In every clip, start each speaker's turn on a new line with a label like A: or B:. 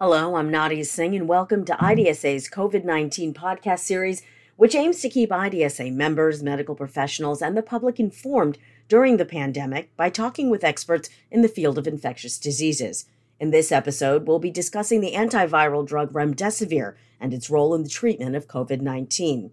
A: Hello, I'm Nadia Singh, and welcome to IDSA's COVID 19 podcast series, which aims to keep IDSA members, medical professionals, and the public informed during the pandemic by talking with experts in the field of infectious diseases. In this episode, we'll be discussing the antiviral drug remdesivir and its role in the treatment of COVID 19.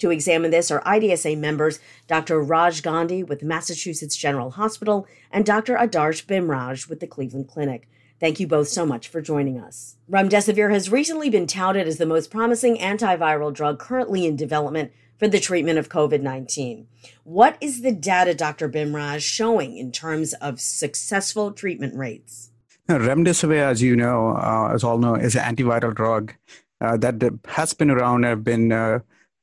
A: To examine this are IDSA members Dr. Raj Gandhi with Massachusetts General Hospital and Dr. Adarsh Bhimraj with the Cleveland Clinic. Thank you both so much for joining us. Remdesivir has recently been touted as the most promising antiviral drug currently in development for the treatment of COVID 19. What is the data, Dr. Bhimraj, showing in terms of successful treatment rates?
B: Now, remdesivir, as you know, uh, as all know, is an antiviral drug uh, that has been around and have been uh,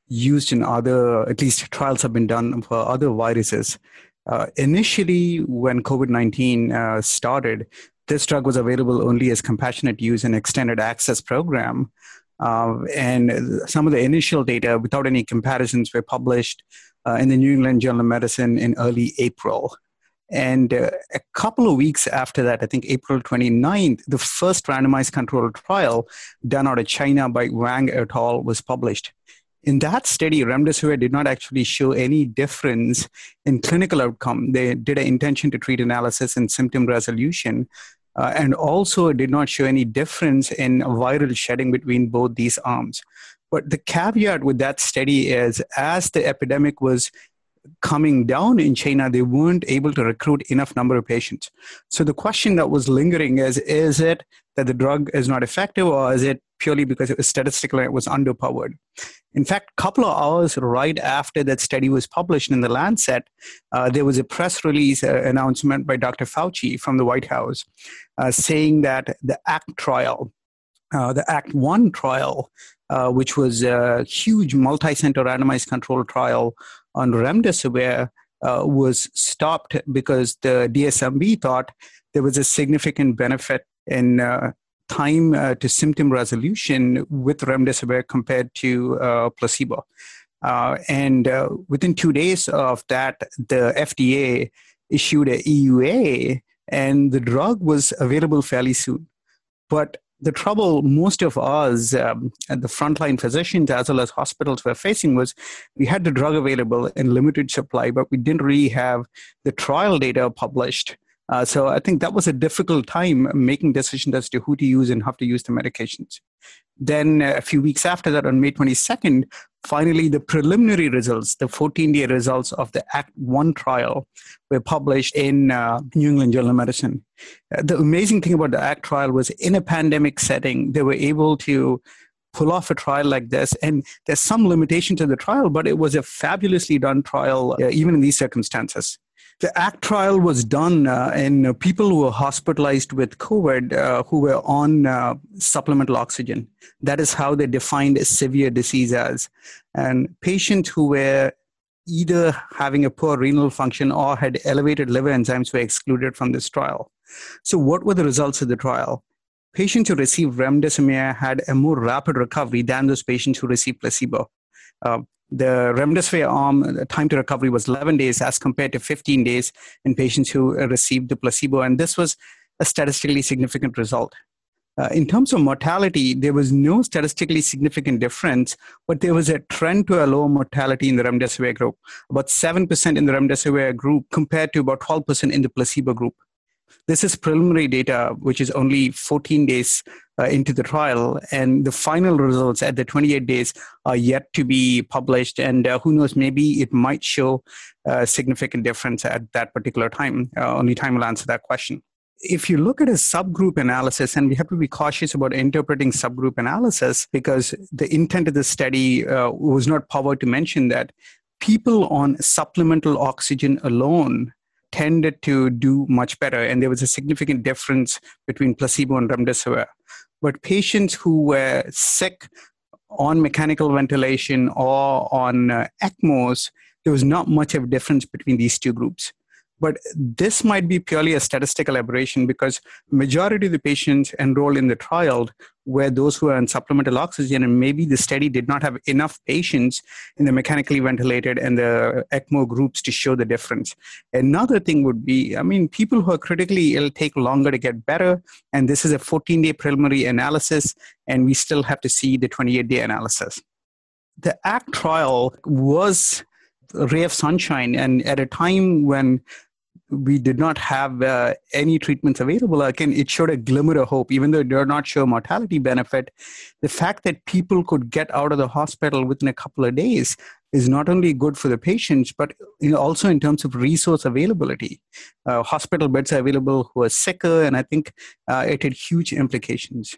B: used in other, at least trials have been done for other viruses. Uh, initially, when COVID 19 uh, started, this drug was available only as compassionate use and extended access program. Uh, and some of the initial data, without any comparisons, were published uh, in the New England Journal of Medicine in early April. And uh, a couple of weeks after that, I think April 29th, the first randomized controlled trial done out of China by Wang et al. was published. In that study, remdesivir did not actually show any difference in clinical outcome. They did an intention to treat analysis and symptom resolution, uh, and also did not show any difference in viral shedding between both these arms. But the caveat with that study is as the epidemic was coming down in China, they weren't able to recruit enough number of patients. So the question that was lingering is, is it that the drug is not effective or is it purely because it was statistical and it was underpowered? In fact, a couple of hours right after that study was published in the Lancet, uh, there was a press release uh, announcement by Dr. Fauci from the White House uh, saying that the ACT trial, uh, the ACT 1 trial, uh, which was a huge multi center randomized control trial on remdesivir, uh, was stopped because the DSMB thought there was a significant benefit in time uh, to symptom resolution with remdesivir compared to uh, placebo. Uh, and uh, within two days of that, the FDA issued a EUA, and the drug was available fairly soon. But the trouble most of us um, the frontline physicians as well as hospitals were facing was we had the drug available in limited supply but we didn't really have the trial data published uh, so I think that was a difficult time making decisions as to who to use and how to use the medications. Then uh, a few weeks after that, on May 22nd, finally the preliminary results, the 14-day results of the ACT 1 trial were published in uh, New England Journal of Medicine. Uh, the amazing thing about the ACT trial was in a pandemic setting, they were able to pull off a trial like this. And there's some limitation to the trial, but it was a fabulously done trial, uh, even in these circumstances. The ACT trial was done uh, in uh, people who were hospitalized with COVID uh, who were on uh, supplemental oxygen. That is how they defined a severe disease as. And patients who were either having a poor renal function or had elevated liver enzymes were excluded from this trial. So, what were the results of the trial? Patients who received remdesivir had a more rapid recovery than those patients who received placebo. Uh, the remdesivir arm time to recovery was 11 days as compared to 15 days in patients who uh, received the placebo and this was a statistically significant result. Uh, in terms of mortality there was no statistically significant difference but there was a trend to a lower mortality in the remdesivir group about 7% in the remdesivir group compared to about 12% in the placebo group this is preliminary data, which is only 14 days uh, into the trial, and the final results at the 28 days are yet to be published. And uh, who knows, maybe it might show a significant difference at that particular time. Uh, only time will answer that question. If you look at a subgroup analysis, and we have to be cautious about interpreting subgroup analysis because the intent of the study uh, was not powered to mention that people on supplemental oxygen alone tended to do much better, and there was a significant difference between placebo and remdesivir. But patients who were sick on mechanical ventilation or on uh, ECMOs, there was not much of a difference between these two groups. But this might be purely a statistical aberration because majority of the patients enrolled in the trial were those who are on supplemental oxygen, and maybe the study did not have enough patients in the mechanically ventilated and the ECMO groups to show the difference. Another thing would be, I mean, people who are critically ill take longer to get better, and this is a 14-day preliminary analysis, and we still have to see the 28-day analysis. The ACT trial was a ray of sunshine, and at a time when we did not have uh, any treatments available again it showed a glimmer of hope. Even though it did not show mortality benefit the fact that people could get out of the hospital within a couple of days is not only good for the patients but also in terms of resource availability. Uh, hospital beds are available who are sicker and i think uh, it had huge implications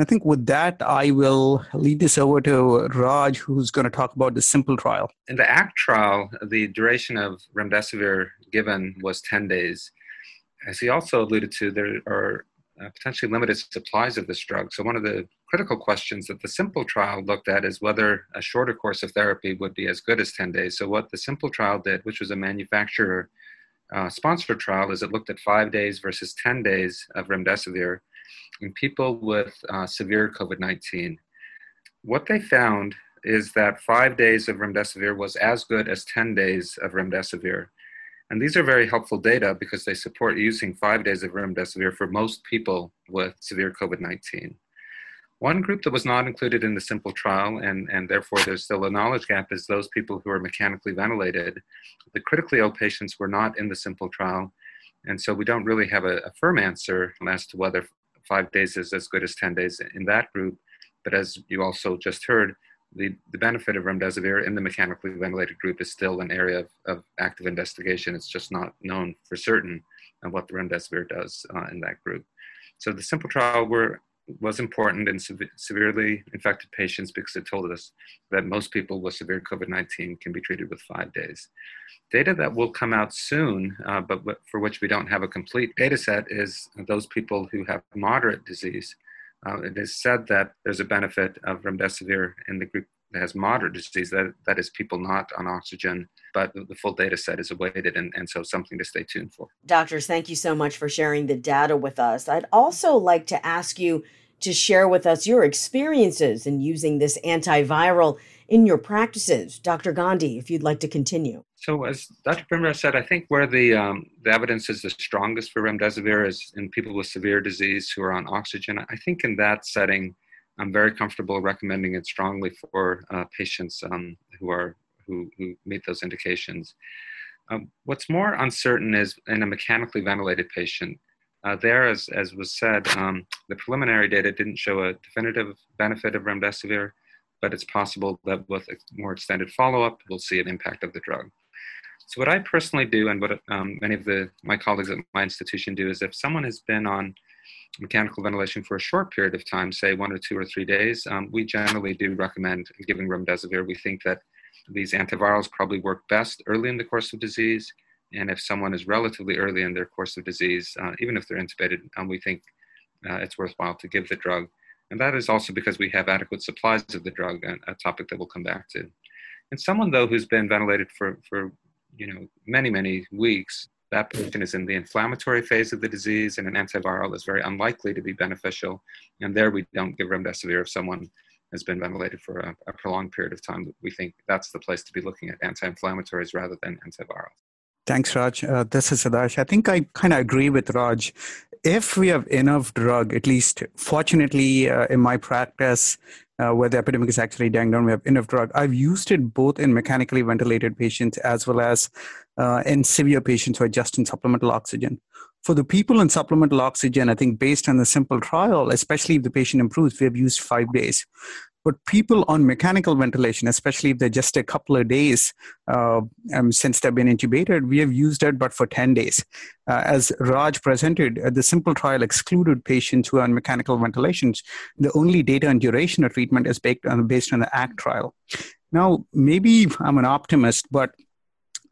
B: I think with that, I will lead this over to Raj, who's going to talk about the simple trial.
C: In the ACT trial, the duration of remdesivir given was 10 days. As he also alluded to, there are uh, potentially limited supplies of this drug. So, one of the critical questions that the simple trial looked at is whether a shorter course of therapy would be as good as 10 days. So, what the simple trial did, which was a manufacturer uh, sponsored trial, is it looked at five days versus 10 days of remdesivir in people with uh, severe COVID 19. What they found is that five days of remdesivir was as good as 10 days of remdesivir. And these are very helpful data because they support using five days of remdesivir for most people with severe COVID 19. One group that was not included in the simple trial, and, and therefore there's still a knowledge gap, is those people who are mechanically ventilated. The critically ill patients were not in the simple trial, and so we don't really have a, a firm answer as to whether five days is as good as 10 days in that group. But as you also just heard, the, the benefit of remdesivir in the mechanically ventilated group is still an area of, of active investigation. It's just not known for certain what the remdesivir does uh, in that group. So the simple trial were, was important in sev- severely infected patients because it told us that most people with severe COVID-19 can be treated with five days. Data that will come out soon, uh, but for which we don't have a complete data set, is those people who have moderate disease. Uh, it is said that there's a benefit of remdesivir in the group that has moderate disease, that, that is people not on oxygen, but the full data set is awaited, and, and so something to stay tuned for.
A: Doctors, thank you so much for sharing the data with us. I'd also like to ask you to share with us your experiences in using this antiviral in your practices. Dr. Gandhi, if you'd like to continue.
C: So, as Dr. Primrose said, I think where the, um, the evidence is the strongest for remdesivir is in people with severe disease who are on oxygen. I think in that setting, I'm very comfortable recommending it strongly for uh, patients um, who are who, who meet those indications. Um, what's more uncertain is in a mechanically ventilated patient. Uh, there, as, as was said, um, the preliminary data didn't show a definitive benefit of remdesivir but it's possible that with more extended follow-up, we'll see an impact of the drug. So what I personally do, and what um, many of the my colleagues at my institution do, is if someone has been on mechanical ventilation for a short period of time, say one or two or three days, um, we generally do recommend giving remdesivir. We think that these antivirals probably work best early in the course of disease, and if someone is relatively early in their course of disease, uh, even if they're intubated, um, we think uh, it's worthwhile to give the drug. And that is also because we have adequate supplies of the drug, a topic that we'll come back to. And someone, though, who's been ventilated for, for you know, many, many weeks, that patient is in the inflammatory phase of the disease, and an antiviral is very unlikely to be beneficial. And there we don't give remdesivir if someone has been ventilated for a, a prolonged period of time. We think that's the place to be looking at anti-inflammatories rather than antivirals.
B: Thanks, Raj. Uh, this is Sadash. I think I kind of agree with Raj if we have enough drug, at least fortunately uh, in my practice, uh, where the epidemic is actually dying down, we have enough drug. I've used it both in mechanically ventilated patients as well as uh, in severe patients who are just in supplemental oxygen. For the people in supplemental oxygen, I think based on the simple trial, especially if the patient improves, we have used five days. But people on mechanical ventilation, especially if they're just a couple of days uh, um, since they've been intubated, we have used it, but for 10 days. Uh, as Raj presented, uh, the simple trial excluded patients who are on mechanical ventilations. The only data on duration of treatment is based on, based on the ACT trial. Now, maybe I'm an optimist, but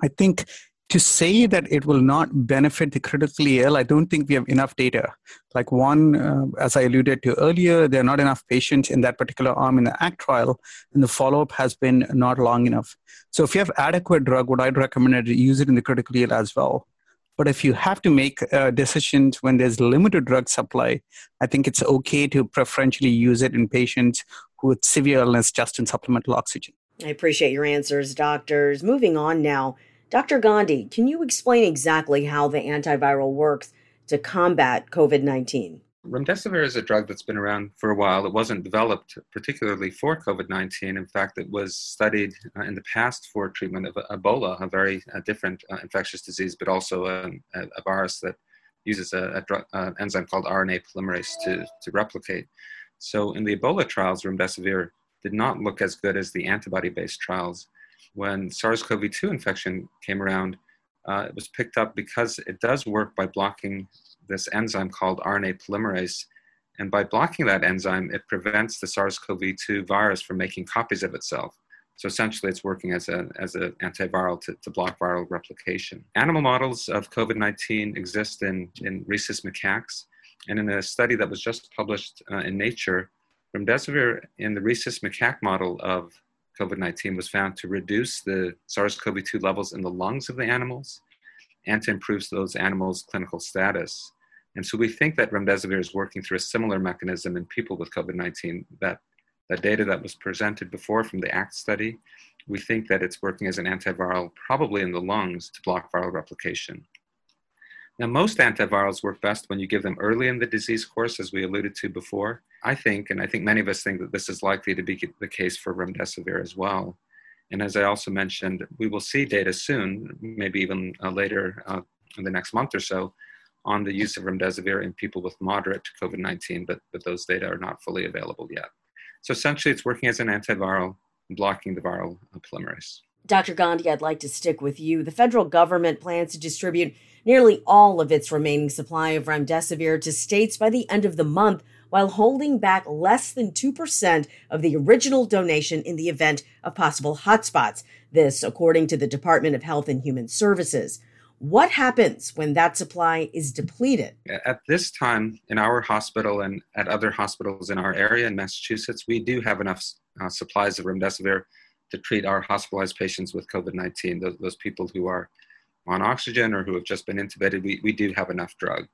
B: I think to say that it will not benefit the critically ill, I don't think we have enough data. Like one, uh, as I alluded to earlier, there are not enough patients in that particular arm in the ACT trial, and the follow-up has been not long enough. So if you have adequate drug, what I'd recommend is use it in the critically ill as well. But if you have to make uh, decisions when there's limited drug supply, I think it's okay to preferentially use it in patients with severe illness just in supplemental oxygen.
A: I appreciate your answers, doctors. Moving on now. Dr. Gandhi, can you explain exactly how the antiviral works to combat COVID 19?
C: Remdesivir is a drug that's been around for a while. It wasn't developed particularly for COVID 19. In fact, it was studied uh, in the past for treatment of Ebola, a very uh, different uh, infectious disease, but also a, a virus that uses a, a enzyme called RNA polymerase to, to replicate. So, in the Ebola trials, remdesivir did not look as good as the antibody based trials. When SARS CoV 2 infection came around, uh, it was picked up because it does work by blocking this enzyme called RNA polymerase. And by blocking that enzyme, it prevents the SARS CoV 2 virus from making copies of itself. So essentially, it's working as an as an antiviral to, to block viral replication. Animal models of COVID 19 exist in, in rhesus macaques. And in a study that was just published uh, in Nature, remdesivir in the rhesus macaque model of COVID 19 was found to reduce the SARS CoV 2 levels in the lungs of the animals and to improve those animals' clinical status. And so we think that remdesivir is working through a similar mechanism in people with COVID 19. That, that data that was presented before from the ACT study, we think that it's working as an antiviral, probably in the lungs, to block viral replication. Now, most antivirals work best when you give them early in the disease course, as we alluded to before. I think, and I think many of us think that this is likely to be the case for remdesivir as well. And as I also mentioned, we will see data soon, maybe even uh, later uh, in the next month or so, on the use of remdesivir in people with moderate COVID 19, but, but those data are not fully available yet. So essentially, it's working as an antiviral, blocking the viral polymerase.
A: Dr. Gandhi, I'd like to stick with you. The federal government plans to distribute nearly all of its remaining supply of remdesivir to states by the end of the month, while holding back less than 2% of the original donation in the event of possible hotspots. This, according to the Department of Health and Human Services. What happens when that supply is depleted?
C: At this time, in our hospital and at other hospitals in our area in Massachusetts, we do have enough uh, supplies of remdesivir to treat our hospitalized patients with COVID 19, those, those people who are on oxygen or who have just been intubated, we, we do have enough drug.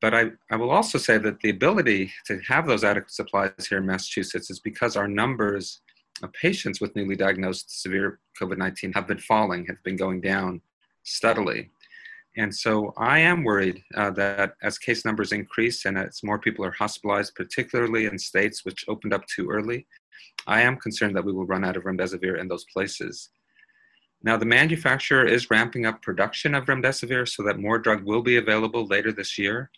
C: But I, I will also say that the ability to have those adequate supplies here in Massachusetts is because our numbers of patients with newly diagnosed severe COVID 19 have been falling, have been going down steadily. And so I am worried uh, that as case numbers increase and as more people are hospitalized, particularly in states which opened up too early, I am concerned that we will run out of remdesivir in those places. Now, the manufacturer is ramping up production of remdesivir so that more drug will be available later this year.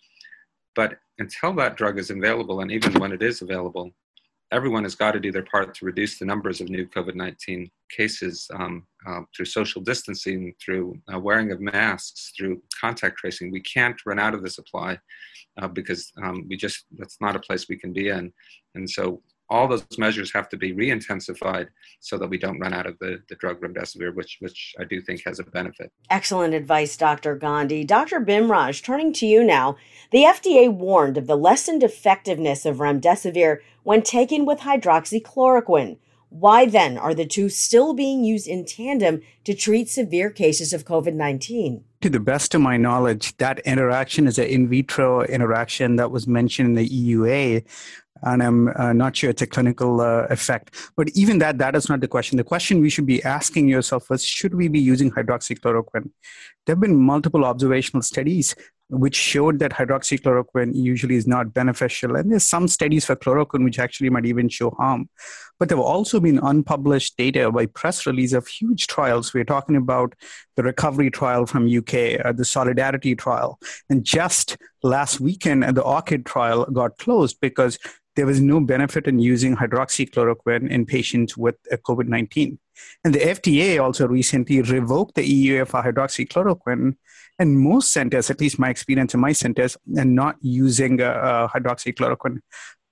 C: But until that drug is available, and even when it is available, everyone has got to do their part to reduce the numbers of new COVID 19 cases um, uh, through social distancing, through uh, wearing of masks, through contact tracing. We can't run out of the supply uh, because um, we just, that's not a place we can be in. And so all those measures have to be re-intensified so that we don't run out of the, the drug remdesivir, which which I do think has a benefit.
A: Excellent advice, Dr. Gandhi. Dr. Bhimraj, turning to you now. The FDA warned of the lessened effectiveness of remdesivir when taken with hydroxychloroquine. Why then are the two still being used in tandem to treat severe cases of COVID 19?
B: To the best of my knowledge, that interaction is an in vitro interaction that was mentioned in the EUA, and I'm uh, not sure it's a clinical uh, effect. But even that, that is not the question. The question we should be asking yourself is, should we be using hydroxychloroquine? There have been multiple observational studies which showed that hydroxychloroquine usually is not beneficial. And there's some studies for chloroquine which actually might even show harm. But there have also been unpublished data by press release of huge trials. We're talking about the recovery trial from UK, uh, the solidarity trial. And just last weekend, the ORCHID trial got closed because there was no benefit in using hydroxychloroquine in patients with COVID 19. And the FDA also recently revoked the EUA for hydroxychloroquine. And most centers, at least my experience in my centers, are not using uh, uh, hydroxychloroquine.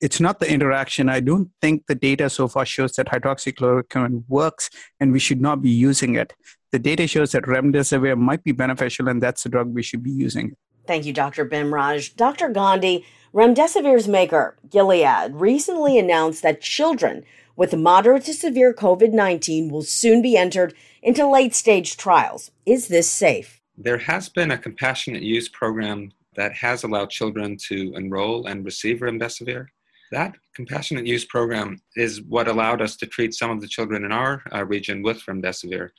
B: It's not the interaction. I don't think the data so far shows that hydroxychloroquine works and we should not be using it. The data shows that remdesivir might be beneficial and that's the drug we should be using.
A: Thank you, Dr. Bhimraj. Dr. Gandhi, Remdesivir's maker, Gilead, recently announced that children with moderate to severe COVID 19 will soon be entered into late stage trials. Is this safe?
C: There has been a compassionate use program that has allowed children to enroll and receive remdesivir. That compassionate use program is what allowed us to treat some of the children in our uh, region with remdesivir.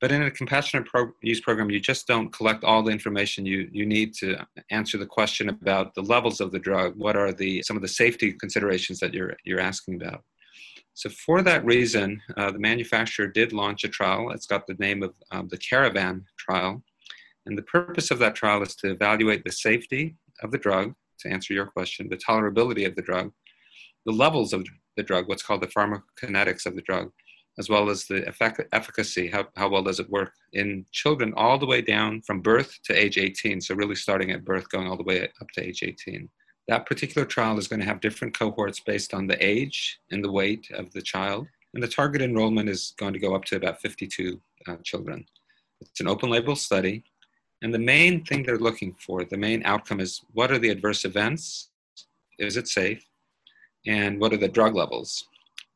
C: But in a compassionate pro- use program, you just don't collect all the information you, you need to answer the question about the levels of the drug. What are the some of the safety considerations that you're you're asking about? So for that reason, uh, the manufacturer did launch a trial. It's got the name of um, the Caravan trial, and the purpose of that trial is to evaluate the safety of the drug. To answer your question, the tolerability of the drug, the levels of the drug, what's called the pharmacokinetics of the drug, as well as the effect, efficacy, how, how well does it work in children all the way down from birth to age 18. So, really starting at birth, going all the way up to age 18. That particular trial is going to have different cohorts based on the age and the weight of the child. And the target enrollment is going to go up to about 52 uh, children. It's an open label study. And the main thing they're looking for, the main outcome is what are the adverse events? Is it safe? And what are the drug levels?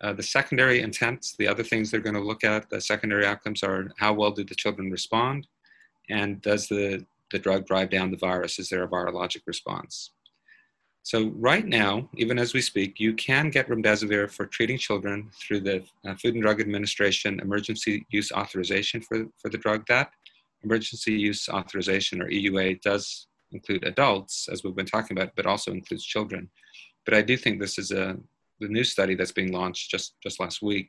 C: Uh, the secondary intents, the other things they're going to look at, the secondary outcomes are how well did the children respond, and does the, the drug drive down the virus? Is there a virologic response? So right now, even as we speak, you can get remdesivir for treating children through the uh, Food and Drug Administration emergency use authorization for, for the drug. That emergency use authorization, or EUA, does include adults, as we've been talking about, but also includes children. But I do think this is a the new study that's being launched just, just last week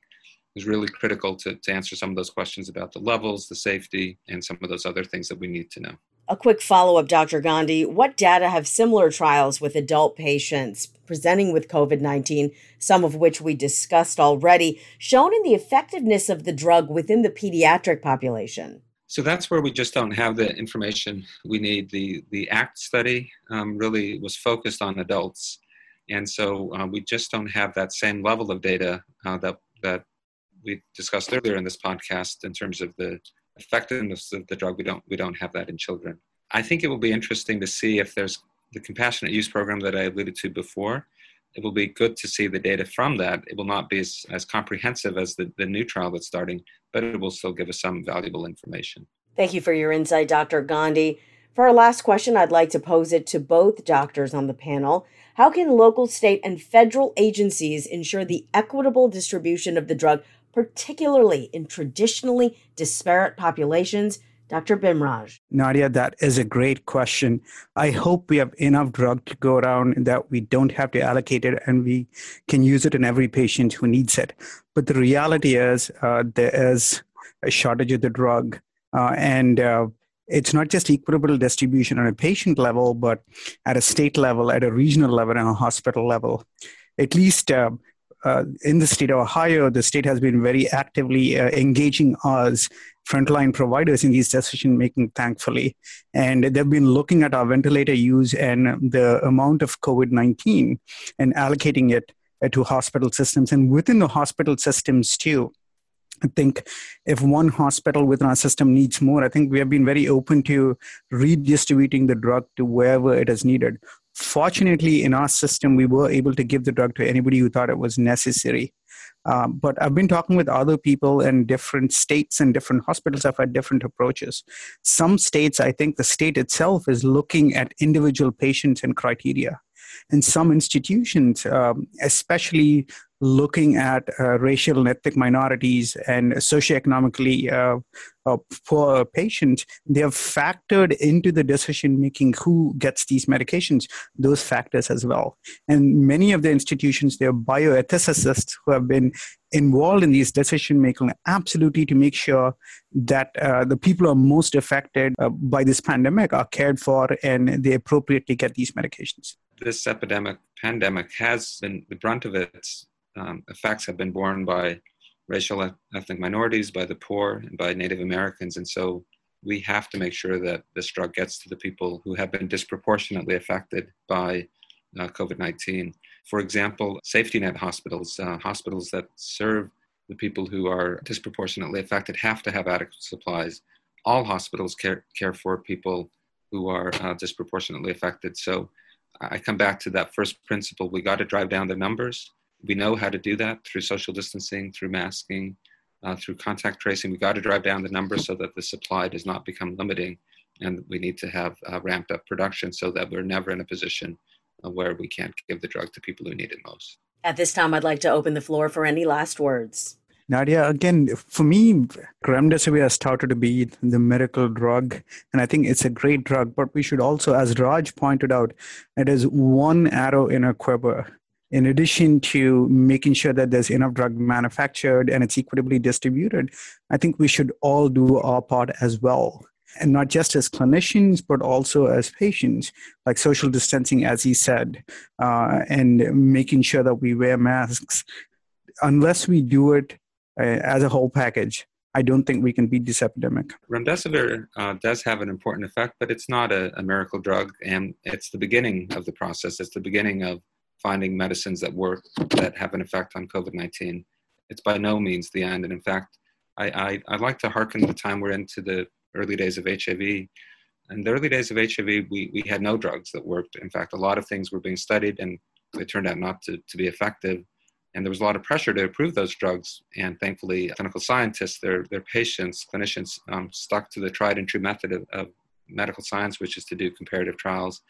C: is really critical to, to answer some of those questions about the levels, the safety, and some of those other things that we need to know.
A: A quick follow up, Dr. Gandhi. What data have similar trials with adult patients presenting with COVID 19, some of which we discussed already, shown in the effectiveness of the drug within the pediatric population?
C: So that's where we just don't have the information we need. The, the ACT study um, really was focused on adults and so uh, we just don't have that same level of data uh, that that we discussed earlier in this podcast in terms of the effectiveness of the drug. We don't we don't have that in children. I think it will be interesting to see if there's the compassionate use program that I alluded to before. It will be good to see the data from that. It will not be as, as comprehensive as the, the new trial that's starting, but it will still give us some valuable information.
A: Thank you for your insight, Dr. Gandhi. For our last question, I'd like to pose it to both doctors on the panel. How can local, state, and federal agencies ensure the equitable distribution of the drug, particularly in traditionally disparate populations? Dr. Bhimraj.
B: Nadia, that is a great question. I hope we have enough drug to go around that we don't have to allocate it and we can use it in every patient who needs it. But the reality is, uh, there is a shortage of the drug. Uh, and uh, it's not just equitable distribution on a patient level, but at a state level, at a regional level, and a hospital level. At least uh, in the state of Ohio, the state has been very actively uh, engaging us frontline providers in these decision making, thankfully. And they've been looking at our ventilator use and the amount of COVID 19 and allocating it uh, to hospital systems and within the hospital systems too. I think if one hospital within our system needs more, I think we have been very open to redistributing the drug to wherever it is needed. Fortunately, in our system, we were able to give the drug to anybody who thought it was necessary. Um, but I've been talking with other people in different states and different hospitals have had different approaches. Some states, I think the state itself is looking at individual patients and criteria. And some institutions, um, especially looking at uh, racial and ethnic minorities and socioeconomically uh, uh, poor patients, they have factored into the decision making who gets these medications, those factors as well. And many of the institutions, they are bioethicists who have been involved in these decision making absolutely to make sure that uh, the people are most affected uh, by this pandemic are cared for and they appropriately get these medications.
C: This epidemic, pandemic, has been the brunt of its um, effects have been borne by racial ethnic minorities, by the poor, and by Native Americans. And so we have to make sure that this drug gets to the people who have been disproportionately affected by uh, COVID 19. For example, safety net hospitals, uh, hospitals that serve the people who are disproportionately affected, have to have adequate supplies. All hospitals care, care for people who are uh, disproportionately affected. So I come back to that first principle we got to drive down the numbers we know how to do that through social distancing, through masking, uh, through contact tracing. We got to drive down the numbers so that the supply does not become limiting. and we need to have uh, ramped up production so that we're never in a position uh, where we can't give the drug to people who need it most.
A: At this time, I'd like to open the floor for any last words.
B: Nadia, again, for me, remdesivir has started to be the miracle drug, and I think it's a great drug. But we should also, as Raj pointed out, it is one arrow in a quiver. In addition to making sure that there's enough drug manufactured and it's equitably distributed, I think we should all do our part as well and not just as clinicians, but also as patients, like social distancing, as he said, uh, and making sure that we wear masks. Unless we do it as a whole package, I don't think we can beat this epidemic.
C: Remdesivir uh, does have an important effect, but it's not a, a, miracle drug, and it's the beginning of the process. It's the beginning of finding medicines that work that have an effect on COVID 19. It's by no means the end. And in fact, I, I, I like to hearken to the time we're into the early days of HIV. In the early days of HIV, we, we had no drugs that worked. In fact, a lot of things were being studied and they turned out not to, to be effective. And there was a lot of pressure to approve those drugs. And thankfully, clinical scientists, their, their patients, clinicians, um, stuck to the tried and true method of, of medical science, which is to do comparative trials.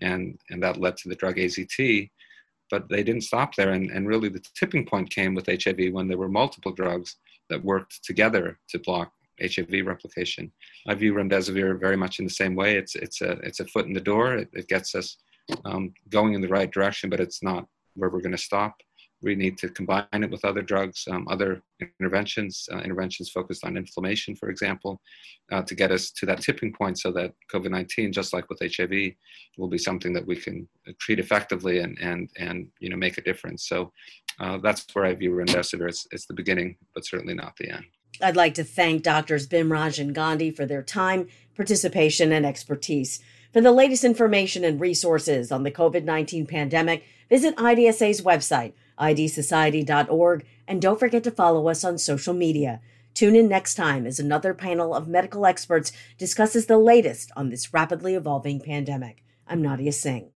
C: And, and that led to the drug AZT. But they didn't stop there. And, and really, the tipping point came with HIV when there were multiple drugs that worked together to block HIV replication. I view remdesivir very much in the same way. It's it's a it's a foot in the door. It, it gets us um, going in the right direction, but it's not where we're going to stop. We need to combine it with other drugs, um, other interventions, uh, interventions focused on inflammation, for example, uh, to get us to that tipping point so that COVID 19, just like with HIV, will be something that we can treat effectively and, and, and you know, make a difference. So uh, that's where I view remdesivir. It's, it's the beginning, but certainly not the end.
A: I'd like to thank Doctors Bhimraj and Gandhi for their time, participation, and expertise. For the latest information and resources on the COVID 19 pandemic, visit IDSA's website, idsociety.org, and don't forget to follow us on social media. Tune in next time as another panel of medical experts discusses the latest on this rapidly evolving pandemic. I'm Nadia Singh.